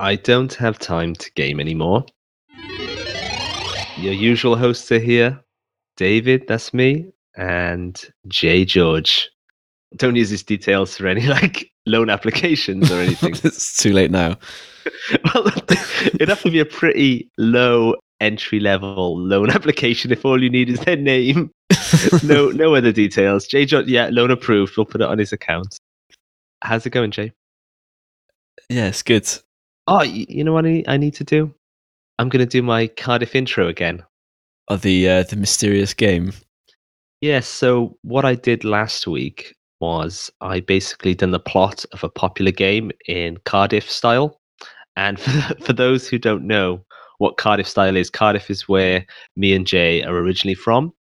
I don't have time to game anymore. Your usual hosts are here. David, that's me, and Jay George. Don't use his details for any like loan applications or anything. it's too late now. well, it'd have to be a pretty low entry level loan application if all you need is their name. no, no other details. Jay George, yeah, loan approved. We'll put it on his account. How's it going, Jay? Yeah, it's good. Oh, you know what I I need to do? I'm going to do my Cardiff intro again. Oh, the uh, the mysterious game. Yes. so what I did last week was I basically done the plot of a popular game in Cardiff style. And for, for those who don't know what Cardiff style is, Cardiff is where me and Jay are originally from,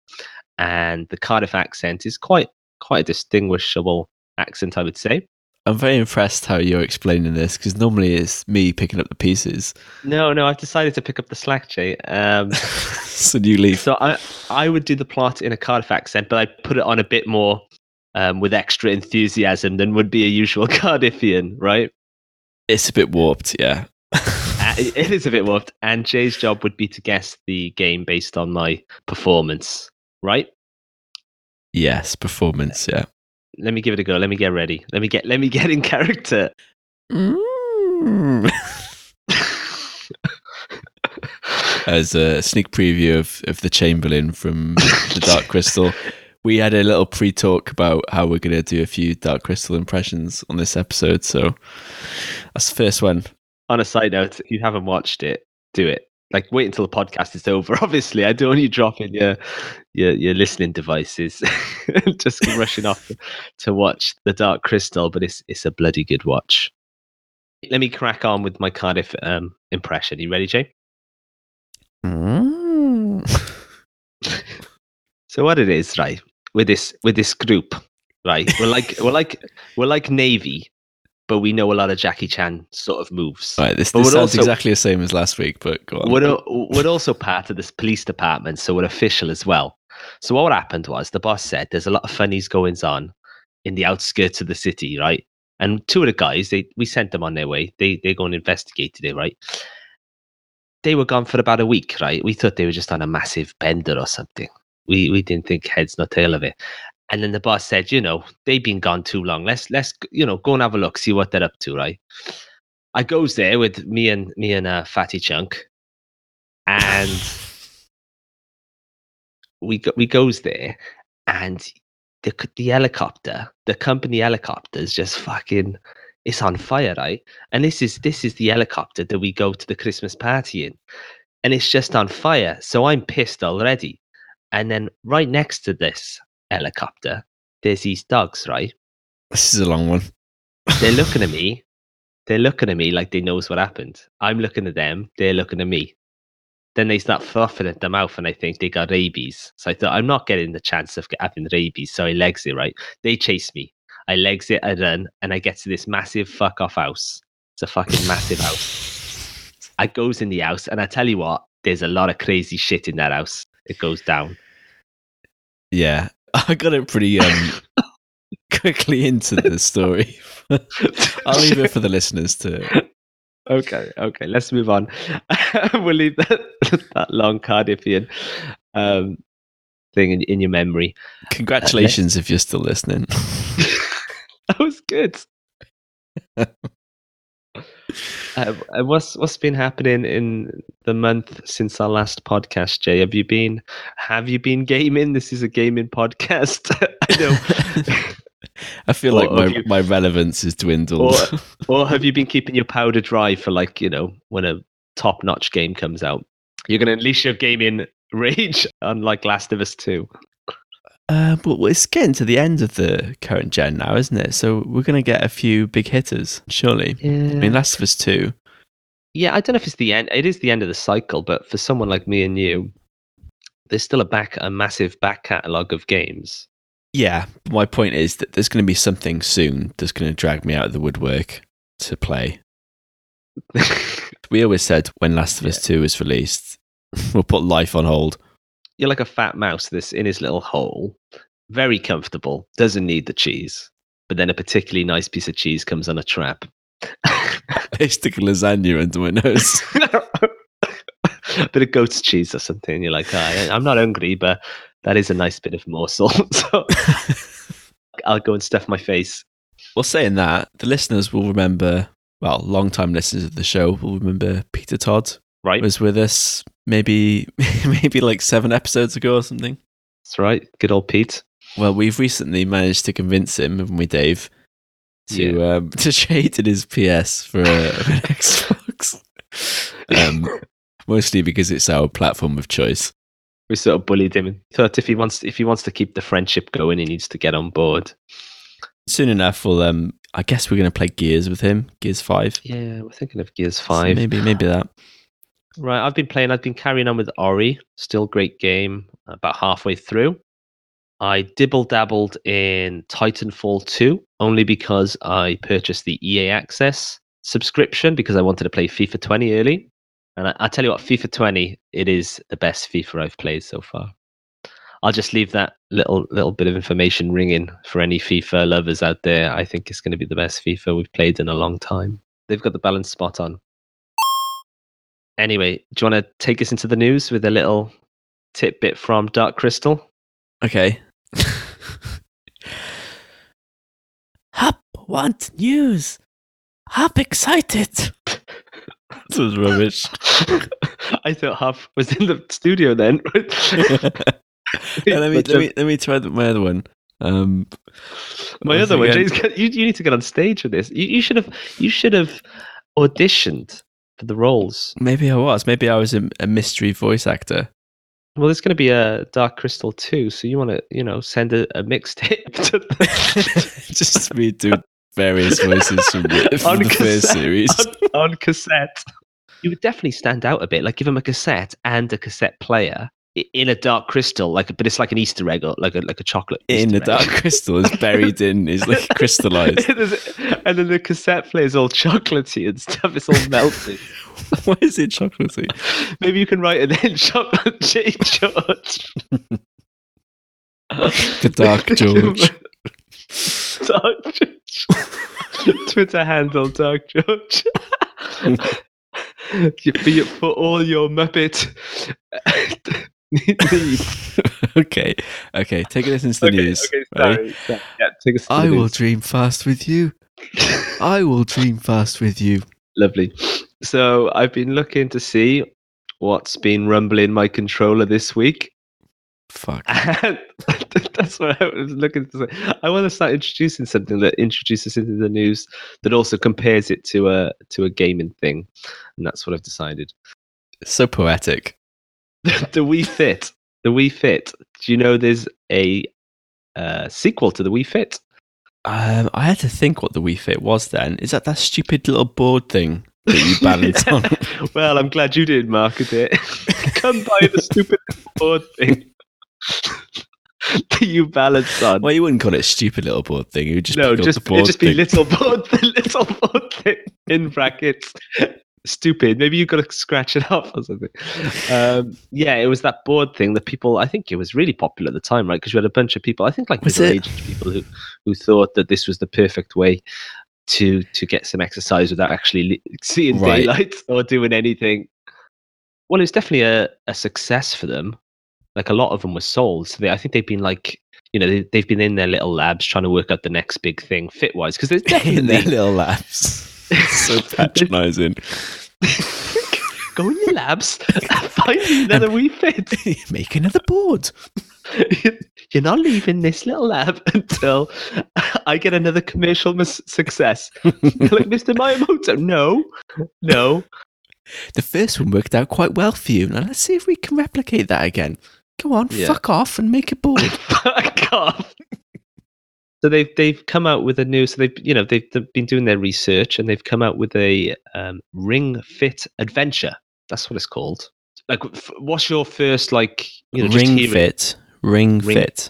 and the Cardiff accent is quite quite a distinguishable accent, I would say. I'm very impressed how you're explaining this because normally it's me picking up the pieces. No, no, I've decided to pick up the slack, Jay. Um, so you leave. So I I would do the plot in a Cardiff accent, but I put it on a bit more um, with extra enthusiasm than would be a usual Cardiffian, right? It's a bit warped, yeah. Uh, it it is a bit warped, and Jay's job would be to guess the game based on my performance, right? Yes, performance, yeah. Let me give it a go. Let me get ready. Let me get let me get in character. Mm. As a sneak preview of, of the Chamberlain from the Dark Crystal, we had a little pre talk about how we're going to do a few Dark Crystal impressions on this episode. So that's the first one. On a side note, if you haven't watched it, do it. Like wait until the podcast is over. Obviously, I don't want you dropping your your your listening devices, just rushing off to watch the Dark Crystal. But it's it's a bloody good watch. Let me crack on with my Cardiff um, impression. You ready, Jay? Mm. So what it is, right? With this with this group, right? We're like we're like we're like Navy, but we know a lot of Jackie Chan sort of moves. Right, this, this sounds also- exactly the same as last week, but go on. We're, we're also part of this police department, so we're official as well. So what happened was the boss said there's a lot of funnies goings on in the outskirts of the city, right? And two of the guys, they we sent them on their way. They they go and investigate today, right? They were gone for about a week, right? We thought they were just on a massive bender or something. We we didn't think heads nor tail of it. And then the boss said, you know, they've been gone too long. Let's let's you know go and have a look, see what they're up to, right? I goes there with me and me and uh, Fatty Chunk, and we go, we goes there, and the the helicopter, the company helicopter is just fucking, it's on fire, right? And this is this is the helicopter that we go to the Christmas party in, and it's just on fire. So I'm pissed already. And then right next to this helicopter, there's these dogs, right? This is a long one. They're looking at me. They're looking at me like they knows what happened. I'm looking at them. They're looking at me. Then they start fluffing at the mouth, and I think they got rabies. So I thought I'm not getting the chance of having rabies, so I legs it. Right? They chase me. I legs it. I run, and I get to this massive fuck off house. It's a fucking massive house. I goes in the house, and I tell you what, there's a lot of crazy shit in that house. It goes down. Yeah, I got it pretty um, quickly into the story. I'll leave it for the listeners to. Okay, okay, let's move on. we'll leave that, that long Cardiffian um, thing in, in your memory. Congratulations if you're still listening. That was good. Uh, what's what's been happening in the month since our last podcast, Jay? Have you been have you been gaming? This is a gaming podcast. I know. I feel Or like my, you- my relevance is dwindled. Or- or have you been keeping your powder dry for like you know when a top notch game comes out? You're going to unleash your gaming rage, unlike Last of Us Two. Uh, but it's getting to the end of the current gen now, isn't it? So we're going to get a few big hitters, surely. Yeah. I mean, Last of Us 2. Yeah, I don't know if it's the end. It is the end of the cycle, but for someone like me and you, there's still a back a massive back catalogue of games. Yeah, my point is that there's going to be something soon that's going to drag me out of the woodwork to play. We always said when Last of Us 2 is released, we'll put life on hold. You're like a fat mouse this in his little hole, very comfortable, doesn't need the cheese. But then a particularly nice piece of cheese comes on a trap, They stick a lasagna under my nose. a bit of goat's cheese or something. You're like, oh, I'm not hungry, but that is a nice bit of morsel. so I'll go and stuff my face. Well, saying that, the listeners will remember, well, long time listeners of the show will remember Peter Todd Right. was with us maybe maybe like seven episodes ago or something. That's right. Good old Pete. Well, we've recently managed to convince him, haven't we, Dave, to um, to trade in his PS for, a, for an Xbox. Um, mostly because it's our platform of choice. We sort of bullied him and thought if he wants if he wants to keep the friendship going, he needs to get on board. Soon enough, we'll. Um, I guess we're going to play Gears with him. Gears Five. Yeah, we're thinking of Gears So Five. maybe maybe that. Right, I've been playing. I've been carrying on with Ori. Still great game. About halfway through, I dibble dabbled in Titanfall 2 only because I purchased the EA Access subscription because I wanted to play FIFA 20 early. And I, I tell you what, FIFA 20 it is the best FIFA I've played so far. I'll just leave that little little bit of information ringing for any FIFA lovers out there. I think it's going to be the best FIFA we've played in a long time. They've got the balance spot on. Anyway, do you want to take us into the news with a little tidbit from Dark Crystal? Okay. Hup want news. Hup excited. this was rubbish. I thought Huff was in the studio then. Uh, let me let me let me try the- my other one. Um, My other one, James, you, you need to get on stage with this. You, you should have you should have auditioned for the roles. Maybe I was. Maybe I was a, a mystery voice actor. Well, there's going to be a Dark Crystal too, so you want to you know send a, a mixtape to the, Just me do various voices from the, from On the first cassette. series. on, on cassette. You would definitely stand out a bit. Like give him a cassette and a cassette player in a Dark Crystal, like but it's like an Easter egg or like a like a chocolate In the egg. dark crystal is buried in, is like crystallized. and then the cassette player is all chocolatey and stuff. It's all melted. Why is it chocolatey? Maybe you can write it in chocolate Jay George. The Dark George. Dark George. Twitter handle Dark George. For, your- for all your Muppet. okay, okay. Taking us into the news. Okay, sorry. sorry. Yeah, take us I will news. dreamfast with you. I will dreamfast with you. Lovely. So I've been looking to see what's been rumbling my controller this week. Fuck. That's what I was looking to say. I want to start introducing something that introduces into the news that also compares it to a to a gaming thing, and that's what I've decided. So poetic. the Wii Fit, the Wii Fit. Do you know there's a uh, sequel to the Wii Fit? Um, I had to think what the Wii Fit was then. Is that that stupid little board thing that you balance on? well, I'm glad you didn't market it. Come buy the stupid board thing that you balance on. Well, you wouldn't call it a stupid little board thing. You would just no, just the board it'd just be thing. little board, the little board thing in brackets. Stupid. Maybe you've got to scratch it up or something. Um, yeah, it was that board thing that people. I think it was really popular at the time, right? Because you had a bunch of people. I think like middle-aged people who who thought that this was the perfect way to to get some exercise without actually seeing Right. daylight or doing anything. Well, it's definitely a, a success for them. Like a lot of them were sold. So they, I think they've been like, you know, they, they've been in their little labs trying to work out the next big thing fit wise. Because there's in their definitely little labs. so patronising. go in your labs, find me another Wii Fit. Make another board. You're not leaving this little lab until I get another commercial mis- success. Like Mr. Miyamoto, no, no. The first one worked out quite well for you. Now let's see if we can replicate that again. Go on, Yeah. fuck off and make a board. Fuck off. So they've they've come out with a new. So they've you know they've, they've been doing their research and they've come out with a um, Ring Fit Adventure. That's what it's called. Like, f- what's your first like? You know, ring fit. Ring, Ring- fit.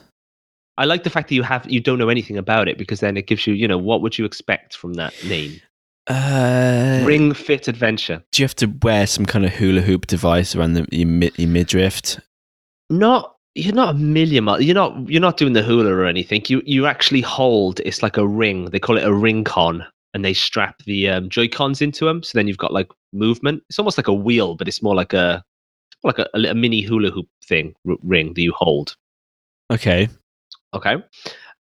I like the fact that you have you don't know anything about it because then it gives you you know what would you expect from that name? Uh, Ring Fit Adventure. Do you have to wear some kind of hula hoop device around the, your, mid, your midriff? Not you're not a million miles. You're not you're not doing the hula or anything. You you actually hold. It's like a ring. They call it a Ring-Con, and they strap the um, Joy-Cons into them. So then you've got like movement. It's almost like a wheel, but it's more like a like a, a mini hula hoop thing r- ring that you hold. Okay. Okay.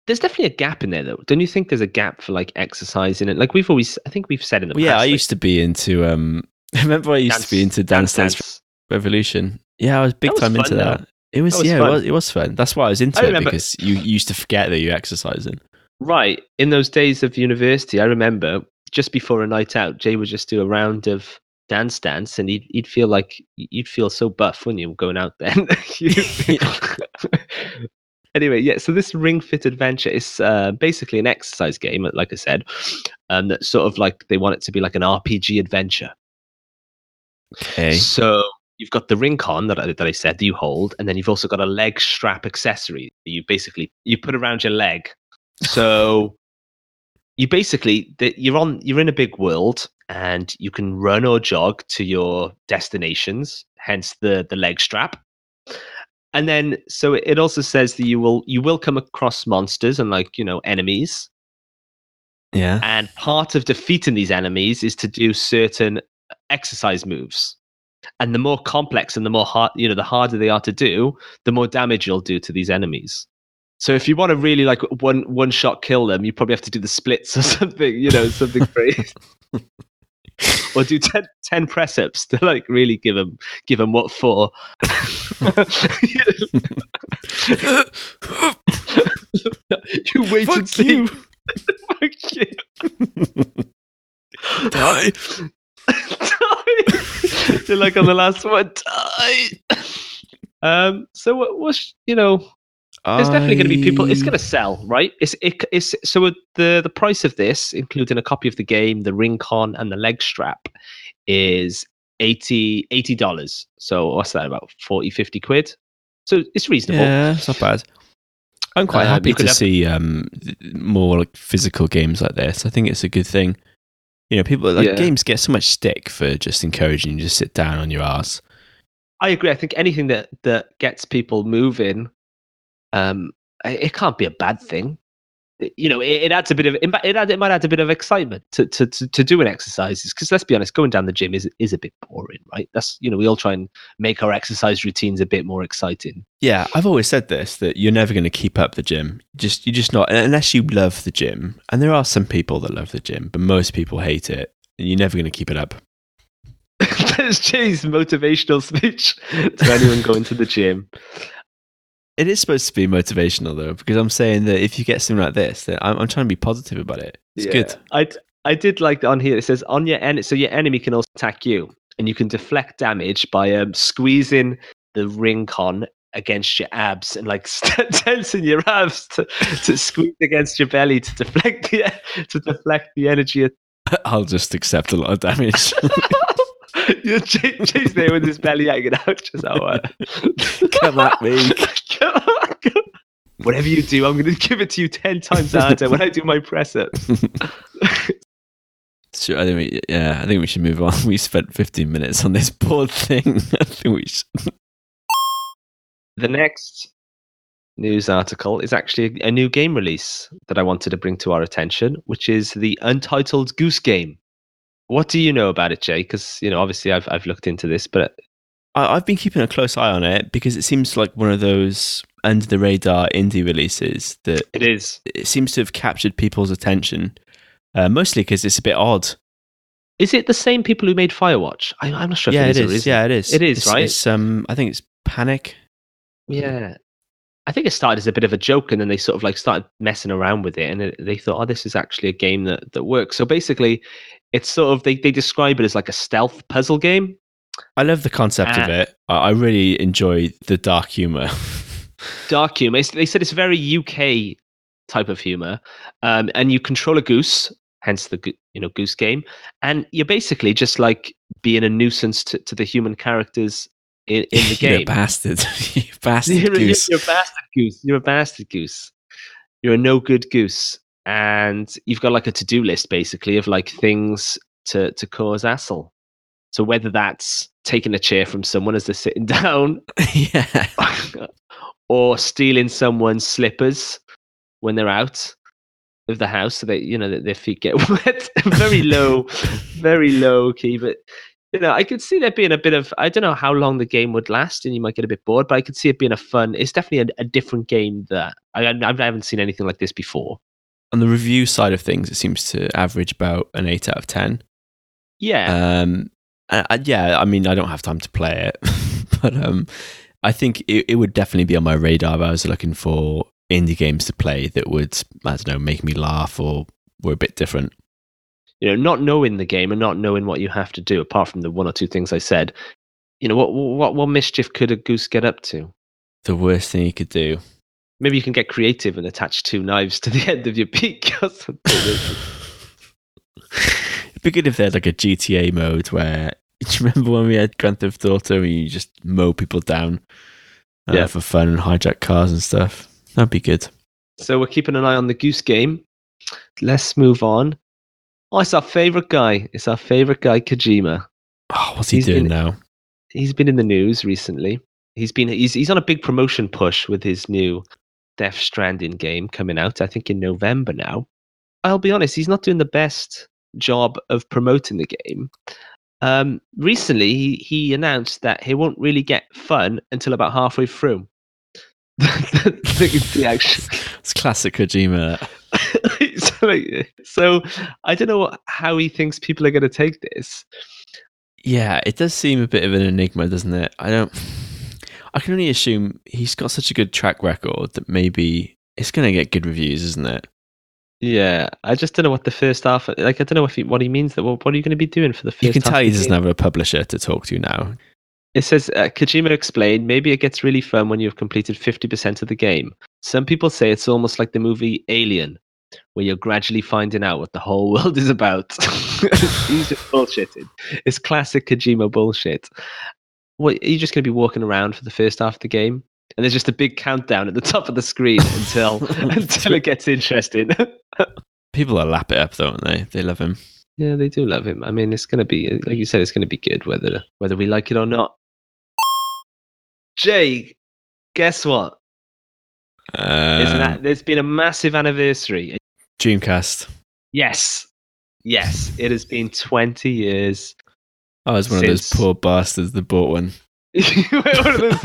There's definitely a gap in there, though. Don't you think there's a gap for like exercising in it? Like we've always, I think we've said in the Well, past. yeah, I like, used to be into. um I remember I used to be into Dance Dance, Revolution. Yeah, I was big was time into though. that. It was, was yeah, fun. it was, it was fun. That's why I was into I it remember- because you used to forget that you're exercising. Right. In those days of university, I remember just before a night out, Jay would just do a round of dance dance and he'd, he'd feel like you'd feel so buff when you were going out then. Anyway, yeah, so this Ring Fit Adventure is uh, basically an exercise game, like I said, um, that sort of like they want it to be like an RPG adventure. Okay. So you've got the Ring-Con that I, that I said that you hold, and then you've also got a leg strap accessory that you basically you put around your leg. So you basically you're on you're in a big world and you can run or jog to your destinations, hence the the leg strap. And then so it also says that you will you will come across monsters and like, you know, enemies. Yeah. And part of defeating these enemies is to do certain exercise moves. And the more complex and the more hard, you know, the harder they are to do, the more damage you'll do to these enemies. So if you want to really like one one shot kill them, you probably have to do the splits or something, you know, something crazy. or do 10, 10 press ups to like really give them give them what for. you wait and see. you. Fuck you. Die. They're like on the last one, die. Um. So what was you know? There's definitely going to be people. It's going to sell, right? It's it, it's so the the price of this, including a copy of the game, the ring con, and the leg strap, is 80 dollars. So what's that about 40, 50 quid? So it's reasonable. Yeah, it's not bad. I'm quite Um, happy to have- see um, more like physical games like this. I think it's a good thing. You know, people like Yeah. games get so much stick for just encouraging you to sit down on your ass. I agree. I think anything that that gets people moving, um, it it can't be a bad thing. You know, it, it adds a bit of it, it, add, it might add a bit of excitement to to to, to doing exercises. Because let's be honest, going down the gym is is a bit boring, right? That's you know, we all try and make our exercise routines a bit more exciting. Yeah, I've always said this that you're never going to keep up the gym. Just you're just not unless you love the gym. And there are some people that love the gym, but most people hate it. And you're never going to keep it up. That's Jay's motivational speech to anyone going to the gym. It is supposed to be motivational though, because I'm saying that if you get something like this, then I'm, I'm trying to be positive about it. It's Yeah. good. I I did like on here. It says on your en- so your enemy can also attack you, and you can deflect damage by um, squeezing the Ring-Con against your abs and like st- tensing your abs to, to squeeze against your belly to deflect the to deflect the energy. I'll just accept a lot of damage. You're Jay, Jay's there with his belly hanging out. Just oh, uh, Come at me. Come on, come on. Whatever you do, I'm going to give it to you ten times harder when I do my press ups. Sure, I think we, yeah, I think we should move on. We spent 15 minutes on this board thing. I think we should. The next news article is actually a new game release that I wanted to bring to our attention, which is the Untitled Goose Game. What do you know about it, Jay? Because you know, obviously, I've I've looked into this, but I, I've been keeping a close eye on it because it seems like one of those under the radar indie releases that it is. it seems to have captured people's attention. Uh, mostly because it's a bit odd. Is it the same people who made Firewatch? I, I'm not sure. yeah, if it it is. is. yeah, it is. It is, It's- right? It's, um, I think it's Panic. Yeah. I think it started as a bit of a joke and then they sort of like started messing around with it and it, they thought, oh, this is actually a game that, that works. So basically, it's sort of, they, they describe it as like a stealth puzzle game. I love the concept of Uh, it. I, I really enjoy the dark humor. Dark humor. They said it's very UK type of humor. Um, and you control a goose, hence the, you know, goose game. And you're basically just like being a nuisance to, to the human characters in, in the You're a bastard. you bastard you're, a- you're- goose. you're a bastard goose. You're a bastard goose. You're a no good goose, and you've got like a to do list basically of like things to to cause hassle. So whether that's taking a chair from someone as they're sitting down, yeah. Or stealing someone's slippers when they're out, of the house so that you know that their feet get wet. very low, very low key, but you know, I could see there being a bit of I don't know how long the game would last, and you might get a bit bored, but I could see it being a fun. It's definitely a, a different game that I, I haven't seen anything like this before. On the review side of things, it seems to average about an eight out of ten. Yeah. Um. uh, yeah. I mean, I don't have time to play it, but um, I think it, it would definitely be on my radar if I was looking for indie games to play that would I don't know make me laugh or were a bit different. You know, not knowing the game and not knowing what you have to do, apart from the one or two things I said. You know, what what what mischief could a goose get up to? The worst thing you could do. Maybe you can get creative and attach two knives to the end of your beak or something. It'd be good if they had like a GTA mode where. Do you remember when we had Grand Theft Auto and you just mow people down uh, Yeah. for fun and hijack cars and stuff? That'd be good. so we're keeping an eye on the goose game. Let's move on. Oh, it's our favorite guy. It's our favorite guy, Kojima. Oh, what's he He's doing been- now? He's been in the news recently. He's been he's he's on a big promotion push with his new Death Stranding game coming out. I think in November now. I'll be honest, he's not doing the best job of promoting the game. Um, recently, he, he announced that he won't really get fun until about halfway through. the, the action. It's classic Kojima. so, like, so I don't know what, how he thinks people are going to take this. Yeah, it does seem a bit of an enigma, doesn't it? I don't. I can only assume he's got such a good track record that maybe it's going to get good reviews, isn't it? Yeah, I just don't know what the first half. Like, I don't know if he, what he means. That well, what are you going to be doing for the first? You can tell he doesn't have a publisher to talk to now. It says uh, Kojima explained. Maybe it gets really fun when you've completed fifty percent of the game. Some people say it's almost like the movie Alien, where you're gradually finding out what the whole world is about. He's just bullshitting. It's classic Kojima bullshit. What are you just going to be walking around for the first half of the game? And there's just a big countdown at the top of the screen until until it gets interesting. People will lap it up, don't they? They love him. Yeah, they do love him. I mean, it's going to be, like you said, it's going to be good whether whether we like it or not. Jay, guess what? There's, an, Uh, a- there's been a massive anniversary. Dreamcast. Yes, yes, it has been 20 years. I was one of those poor bastards that bought one. One of those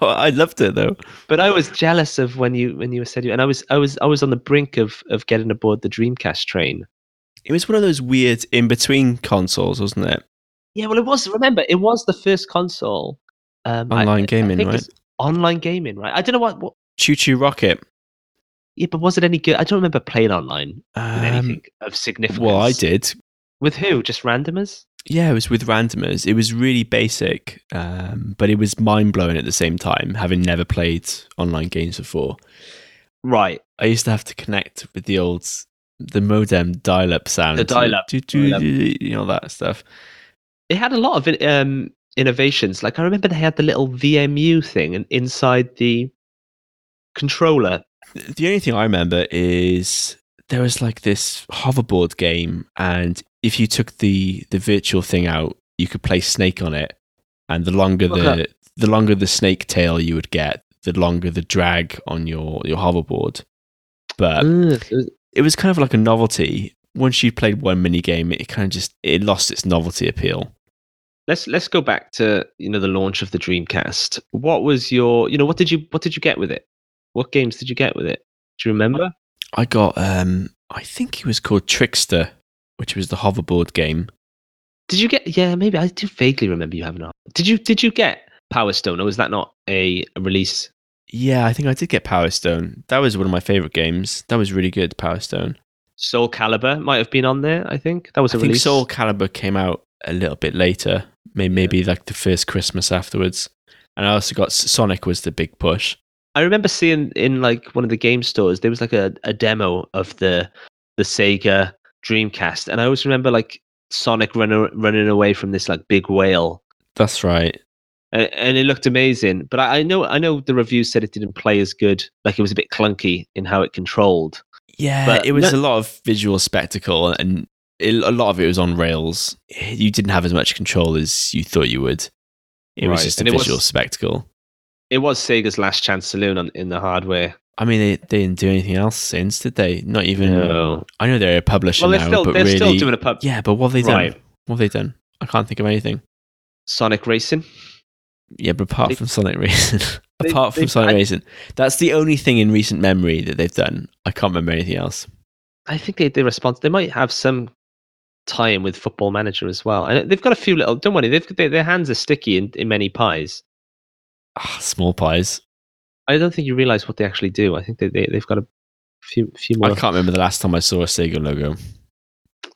Oh, I loved it though. but I was jealous of when you when you said you, and I was I was I was on the brink of of getting aboard the Dreamcast train. It was one of those weird in between consoles, wasn't it? Yeah, well, it was. Remember, it was the first console. Um, Online I gaming, think right? Online gaming, right? I don't know what, what ChuChu Rocket. Yeah, but was it any good? I don't remember playing online Um, anything of significance. well, I did. With who? Just randomers? Yeah, it was with randomers. It was really basic, um, but it was mind blowing at the same time, having never played online games before. Right. I used to have to connect with the old the modem dial up sound. The dial-up. Do- do- you know that stuff. It had a lot of um, innovations. Like I remember they had the little VMU thing and inside the controller. The only thing I remember is there was like this hoverboard game, and if you took the the virtual thing out, you could play Snake on it, and the longer the Okay. the longer the snake tail you would get, the longer the drag on your your hoverboard. But it was kind of like a novelty. Once you played one mini game, it kind of just it lost its novelty appeal. let's let's go back to you know the launch of the Dreamcast. What was your you know what did you what did you get with it? What games did you get with it? Do you remember? I got um I think it was called Trickstyle, which was the hoverboard game. Did you get? Yeah, maybe I do vaguely remember you having. a- Did you did you get Power Stone or was that not a, a release? Yeah, I think I did get Power Stone. That was one of my favorite games. That was really good, Power Stone. Soul Calibur might have been on there. I think that was a I think release. Soul Calibur came out a little bit later, maybe, maybe like the first Christmas afterwards. And I also got Sonic was the big push. I remember seeing in like one of the game stores there was like a, a demo of the the Sega Dreamcast, and I always remember like Sonic running running away from this like big whale, That's right. and, and it looked amazing. But I, I know I know the reviews said it didn't play as good, like it was a bit clunky in how it controlled. Yeah, But it was no- a lot of visual spectacle, and it, a lot of it was on rails. You didn't have as much control as you thought you would. It was just a and it was- visual spectacle. It was Sega's last chance saloon on, in the hardware I mean, they, they didn't do anything else since, did they? Not even. No. I know they're a publisher Well, they're now, still but they're really, still doing a pub. yeah. But what have they Right. done? What have they done? I can't think of anything. Sonic Racing. Yeah, but apart They- from Sonic Racing, They- apart from they- Sonic I- Racing, that's the only thing in recent memory that they've done. I can't remember anything else. I think they they respond. They might have some tie-in with Football Manager as well, and they've got a few little. Don't worry, they've they, their hands are sticky in, in many pies. Ah, small pies. I don't think you realize what they actually do. I think they, they they've got a few few more. I can't remember the last time I saw a Sega logo.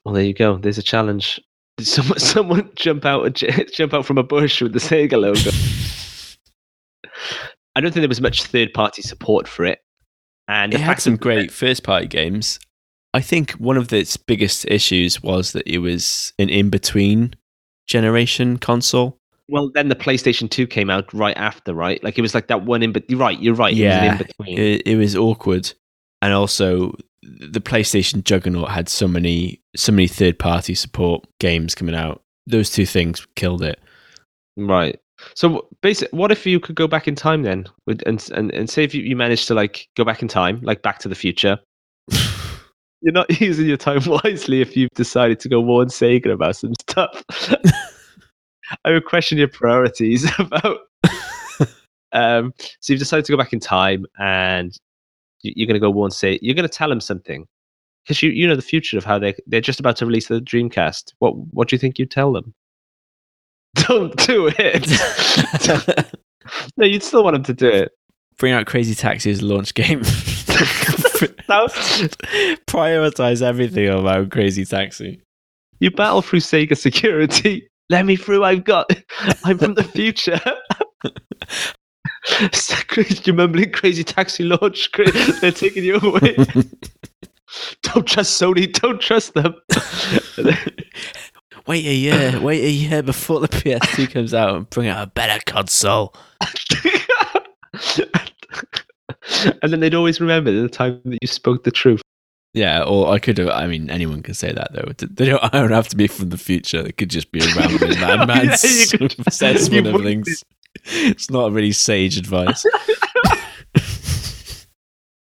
Well, there you go. There's a challenge. Did someone someone jump out jump out from a bush with the Sega logo? I don't think there was much third party support for it, and it had some great first party games. I think one of its biggest issues was that it was an in between generation console. Well, then the PlayStation Two came out right after, right? Like it was like that one in. But you're right. You're right. it was Yeah, in between. It, it was awkward, and also the PlayStation juggernaut had so many so many third party support games coming out. Those two things killed it. Right. So basically, what if you could go back in time then, and and and say if you, you managed to like go back in time, like Back to the Future. You're not using your time wisely if you've decided to go warn Sega about some stuff. I would question your priorities about. um, so you've decided to go back in time, and you- you're going to go warn say You're going to tell them something because you you know the future of how they they're just about to release the Dreamcast. What what do you think you'd tell them? Don't do it. no, you'd still want them to do it. Bring out Crazy Taxi's launch game. Prioritize everything about Crazy Taxi. you battle through Sega security. Let me through. I've got. I'm from the future. Crazy, You're mumbling crazy taxi launch. They're taking you away. Don't trust Sony. Don't trust them. Wait a year. Wait a year before the PS2 comes out and bring out a better console. and then they'd always remember the time that you spoke the truth. Yeah, or I could have. I mean, anyone can say that though. They don't. I don't have to be from the future. It could just be a rambling madman Yeah, assessment of things. It's not really sage advice.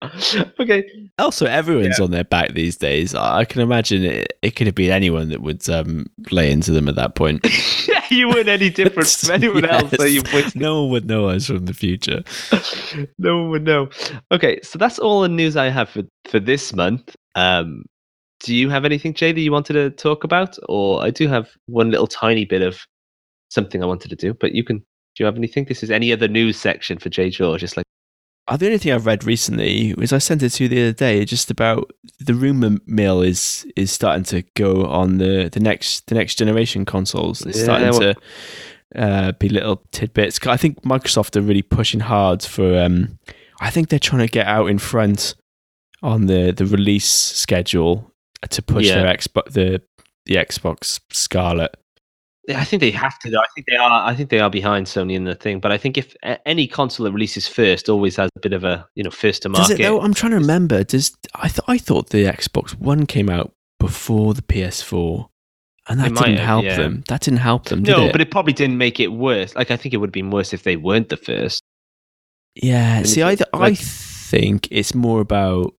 okay. Also, everyone's on their back these days. I I can imagine it. It could have been anyone that would um, lay into them at that point. you weren't any different from anyone else that you Yes. No one would know us from the future. no one would know. Okay, so that's all the news I have for, for this month. Um, do you have anything, Jay, that you wanted to talk about? Or I do have one little tiny bit of something I wanted to do, but you can. Do you have anything? This is any other news section for Jay George. It's like, the only thing I've read recently was I sent it to you the other day, just about the rumor mill is is starting to go on the, the next the next generation consoles. It's Yeah, starting well- to uh, be little tidbits. I think Microsoft are really pushing hard for. Um, I think they're trying to get out in front on the the release schedule to push Yeah. their Xbox the the Xbox Scarlett. I think they have to. Though. I think they are. I think they are behind Sony in the thing. But I think if any console that releases first always has a bit of a you know first to market. Does it though? I'm trying to remember. Does I th- I thought the Xbox One came out before the PS4, and that It didn't have, help yeah. them. That didn't help them, did no, it? but it probably didn't make it worse. Like I think it would have been worse if they weren't the first. yeah. And See, I th- I think it's more about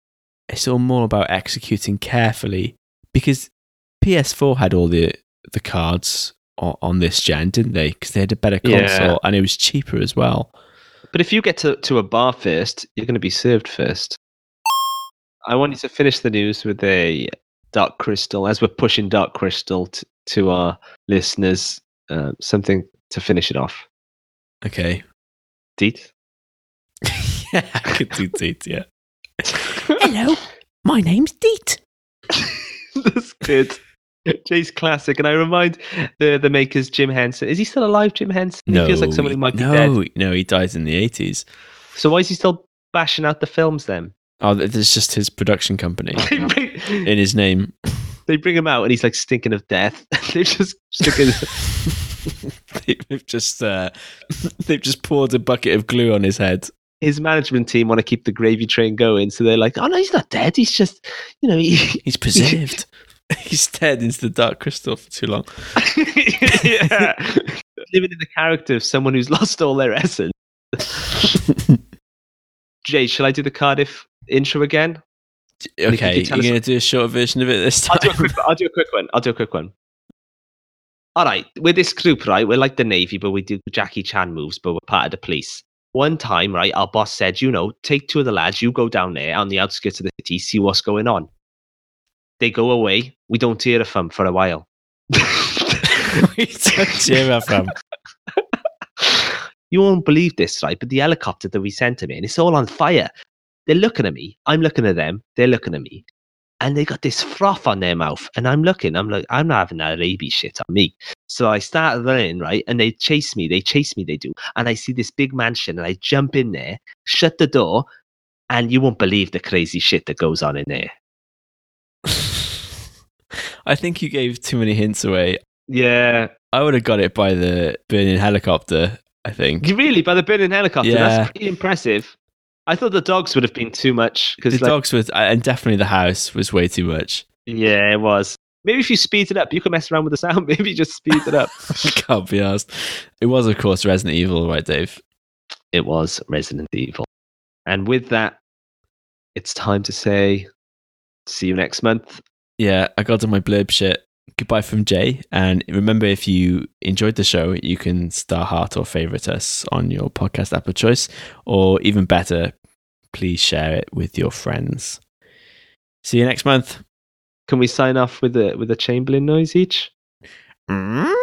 it's all more about executing carefully because PS4 had all the the cards on, on this gen, didn't they? Because they had a better Yeah. console and it was cheaper as well. But if you get to, to a bar first, you're going to be served first. I want you to finish the news with a Dark Crystal, as we're pushing Dark Crystal t- to our listeners, uh, something to finish it off. Okay. Deet? yeah, I could do Deet, yeah. Hello, my name's Deet. That's good. Jay's classic, and I remind the the makers Jim Henson. Is he still alive, Jim Henson? No, he feels like somebody might be no, dead. no, he died in the eighties. So why is he still bashing out the films then? Oh, there's just his production company in his name. they bring him out, and he's like stinking of death. they just sticking. they've just uh, they've just poured a bucket of glue on his head. his management team want to keep the gravy train going, so they're like, "Oh no, he's not dead. He's just, you know, he, He's preserved. He's dead into the dark crystal for too long. yeah, living in the character of someone who's lost all their essence." Jay, shall I do the Cardiff intro again? Okay, you you're going to do a short version of it this I'll time. do, a quick, I'll do a quick one. I'll do a quick one. All right, we're this group, right? We're like the Navy, but we do Jackie Chan moves, but we're part of the police. One time, right, our boss said, you know, take two of the lads, you go down there on the outskirts of the city, see what's going on. They go away. We don't hear from them for a while. we don't cheer from. you won't believe this, right? But the helicopter that we sent them in, it's all on fire. They're looking at me. I'm looking at them. They're looking at me. And they got this froth on their mouth. And I'm looking. I'm like, I'm not having that rabies shit on me. So I start running, right? And they chase me. They chase me. They do. And I see this big mansion. And I jump in there, shut the door. And you won't believe the crazy shit that goes on in there. I think you gave too many hints away. Yeah. I would have got it by the burning helicopter, I think. Really, by the burning helicopter, Yeah. that's pretty impressive. I thought the dogs would have been too much. The because like, dogs was, uh, and definitely the house was way too much. Yeah, it was. Maybe if you speed it up, you can mess around with the sound. Maybe just speed it up. Can't be asked. It was, of course, Resident Evil, right, Dave? it was Resident Evil. And with that, it's time to say see you next month. Yeah, I got to my blurb shit. Goodbye from Jay. And remember, if you enjoyed the show, you can star heart or favorite us on your podcast app of choice. Or even better, please share it with your friends. See you next month. Can we sign off with a with a Chamberlain noise each? Mm.